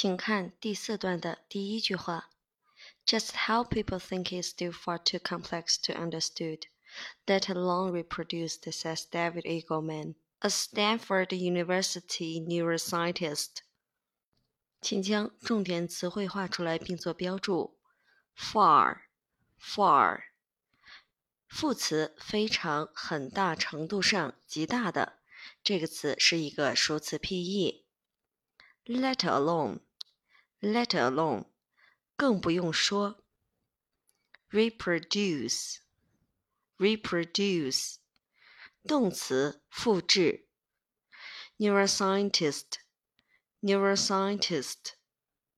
请看第四段的第一句话：Just how people think is still far too complex to understood, let alone reproduced, says David Eagleman, a Stanford University neuroscientist. 请将重点词汇画出来并做标注。Far，far，副词非常、很大程度上、极大的，这个词是一个数词 P-E。Let Let alone，更不用说。Reproduce，reproduce，动词复制。Neuroscientist，neuroscientist，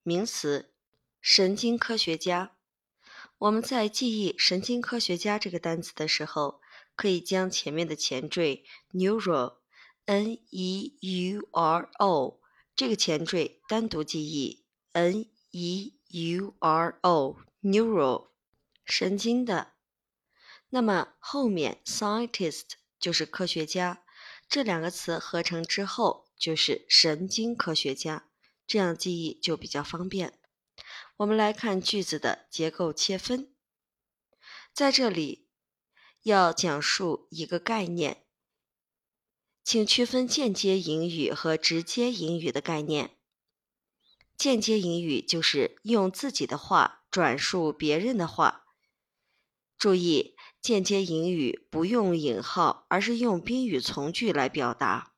名词神经科学家。我们在记忆“神经科学家”这个单词的时候，可以将前面的前缀 neuro，n-e-u-r-o。这个前缀单独记忆，n e u r o，neuro，神经的。那么后面 scientist 就是科学家，这两个词合成之后就是神经科学家，这样记忆就比较方便。我们来看句子的结构切分，在这里要讲述一个概念。请区分间接引语和直接引语的概念。间接引语就是用自己的话转述别人的话。注意，间接引语不用引号，而是用宾语从句来表达。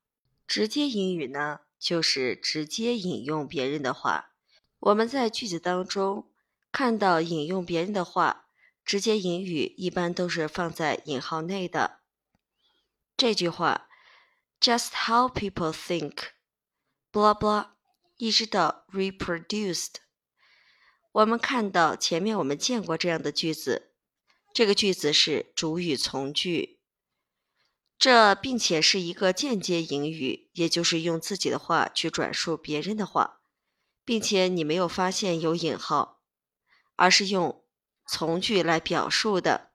直接引语呢，就是直接引用别人的话。我们在句子当中看到引用别人的话，直接引语一般都是放在引号内的。这句话。Just how people think, blah blah，一直到 reproduced。我们看到前面我们见过这样的句子，这个句子是主语从句，这并且是一个间接引语，也就是用自己的话去转述别人的话，并且你没有发现有引号，而是用从句来表述的。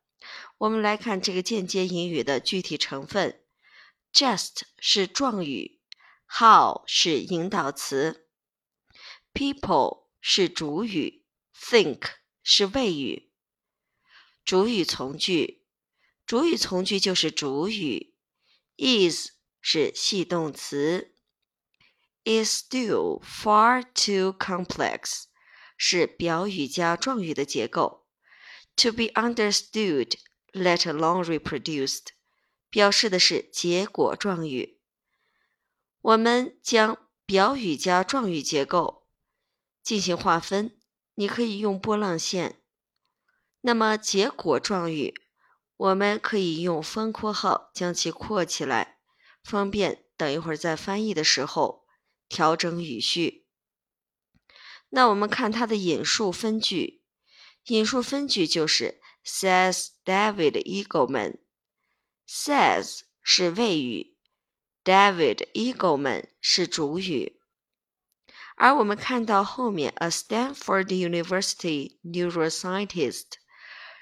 我们来看这个间接引语的具体成分。Just 是状语，How 是引导词，People 是主语，Think 是谓语。主语从句，主语从句就是主语，Is 是系动词，Is still far too complex 是表语加状语的结构，To be understood, let alone reproduced。表示的是结果状语。我们将表语加状语结构进行划分，你可以用波浪线。那么结果状语，我们可以用方括号将其括起来，方便等一会儿在翻译的时候调整语序。那我们看它的引述分句，引述分句就是 says David Eagleman。says 是谓语，David Eagleman 是主语，而我们看到后面 a Stanford University neuroscientist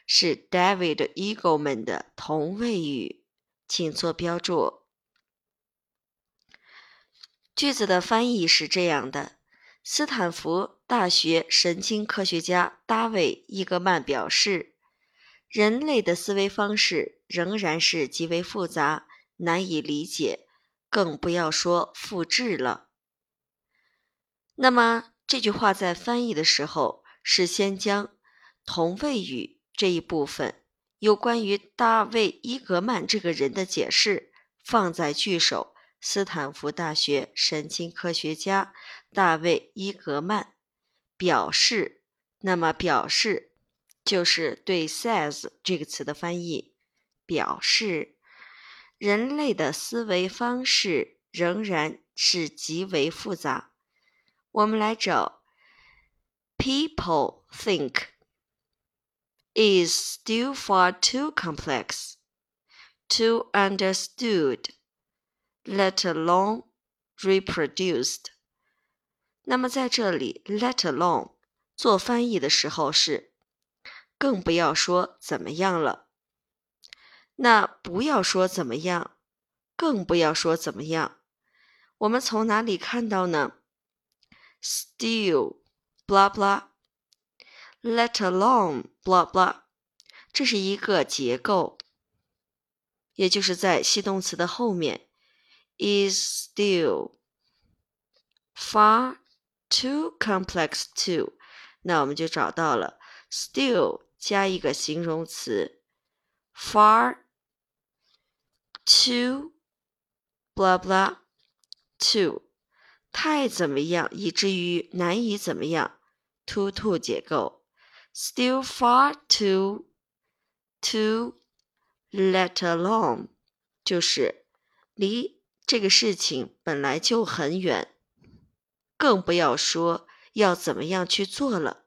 是 David Eagleman 的同位语，请做标注。句子的翻译是这样的：斯坦福大学神经科学家大卫·伊格曼表示。人类的思维方式仍然是极为复杂、难以理解，更不要说复制了。那么这句话在翻译的时候，是先将同位语这一部分有关于大卫·伊格曼这个人的解释放在句首。斯坦福大学神经科学家大卫·伊格曼表示，那么表示。就是对 says 这个词的翻译，表示人类的思维方式仍然是极为复杂。我们来找 people think is still far too complex to understood, let alone reproduced。那么在这里，let alone 做翻译的时候是。更不要说怎么样了。那不要说怎么样，更不要说怎么样。我们从哪里看到呢？ still blah blah let alone blah blah，这是一个结构，也就是在系动词的后面，is still far too complex to，那我们就找到了 still 加一个形容词 far too blah blah too， 太怎么样以至于难以怎么样 Too to 结构 still far too too let alone 就是离这个事情本来就很远。更不要说要怎么样去做了。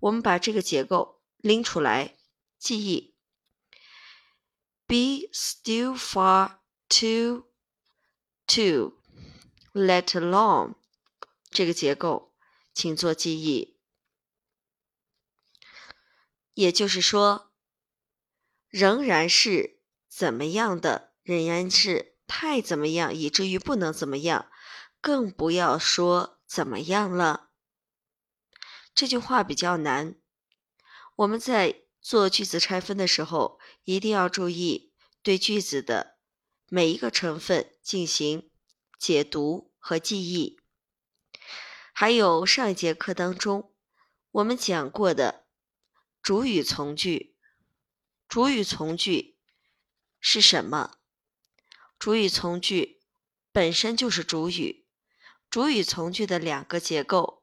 我们把这个结构拎出来记忆：be still far too too let alone 这个结构，请做记忆。也就是说，仍然是怎么样的，仍然是太怎么样，以至于不能怎么样，更不要说。怎么样了？这句话比较难。我们在做句子拆分的时候，一定要注意对句子的每一个成分进行解读和记忆。还有上一节课当中我们讲过的主语从句。主语从句是什么？主语从句本身就是主语。主语从句的两个结构，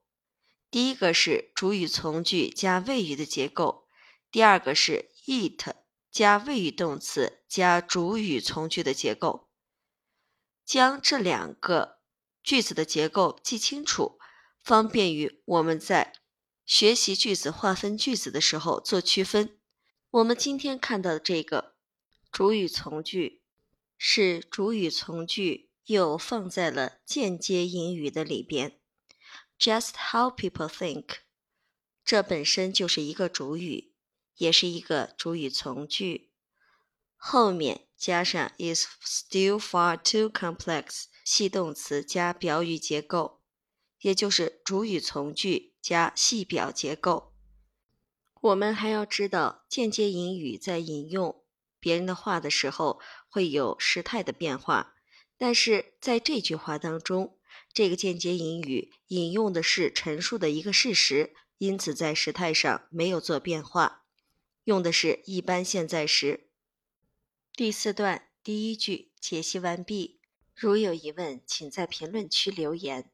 第一个是主语从句加谓语的结构，第二个是 it 加谓语动词加主语从句的结构。将这两个句子的结构记清楚，方便于我们在学习句子、划分句子的时候做区分。我们今天看到的这个主语从句是主语从句。又放在了间接引语的里边。Just how people think，这本身就是一个主语，也是一个主语从句，后面加上 is still far too complex 系动词加表语结构，也就是主语从句加系表结构。我们还要知道，间接引语在引用别人的话的时候，会有时态的变化。但是在这句话当中，这个间接引语引用的是陈述的一个事实，因此在时态上没有做变化，用的是一般现在时。第四段第一句解析完毕。如有疑问，请在评论区留言。